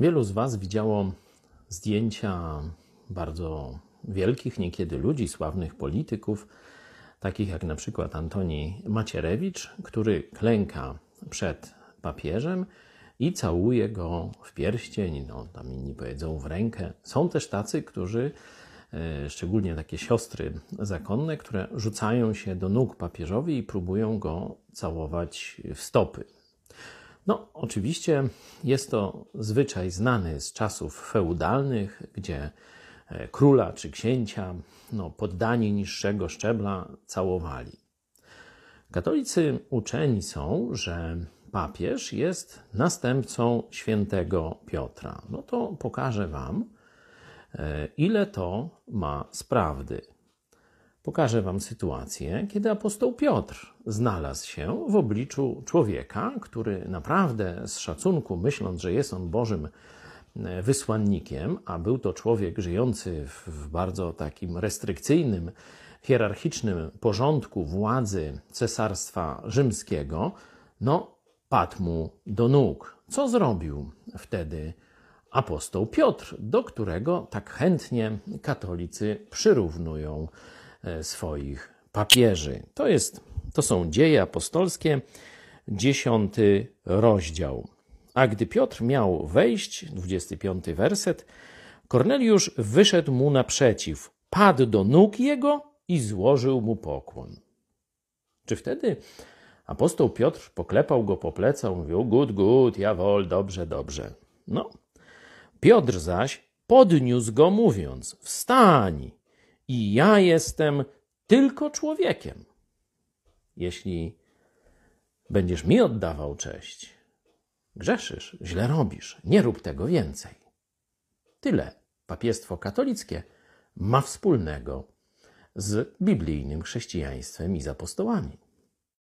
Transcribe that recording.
Wielu z Was widziało zdjęcia bardzo wielkich niekiedy ludzi, sławnych polityków, takich jak na przykład Antoni Macierewicz, który klęka przed papieżem i całuje go w pierścień, no tam inni powiedzą w rękę. Są też tacy, którzy, e, szczególnie takie siostry zakonne, które rzucają się do nóg papieżowi i próbują go całować w stopy. No, oczywiście jest to zwyczaj znany z czasów feudalnych, gdzie e, króla czy księcia, no, poddani niższego szczebla, całowali. Katolicy uczeni są, że papież jest następcą świętego Piotra. No to pokażę Wam, e, ile to ma z prawdy. Pokażę Wam sytuację, kiedy apostoł Piotr znalazł się w obliczu człowieka, który naprawdę z szacunku, myśląc, że jest on Bożym e, wysłannikiem, a był to człowiek żyjący w bardzo takim restrykcyjnym, hierarchicznym porządku władzy cesarstwa rzymskiego, no padł mu do nóg. Co zrobił wtedy apostoł Piotr, do którego tak chętnie katolicy przyrównują swoich papieży? To, jest, to są dzieje apostolskie, dziesiąty rozdział. A gdy Piotr miał wejść, 25 werset, Korneliusz wyszedł mu naprzeciw, padł do nóg jego i złożył mu pokłon. Czy wtedy Apostoł Piotr poklepał go po plecach, mówił: Good, good, jawol, dobrze, dobrze. No. Piotr zaś podniósł go, mówiąc: Wstań, i ja jestem tylko człowiekiem. Jeśli będziesz mi oddawał cześć, grzeszysz, źle robisz, nie rób tego więcej. Tyle papiestwo katolickie ma wspólnego z biblijnym chrześcijaństwem i z apostołami.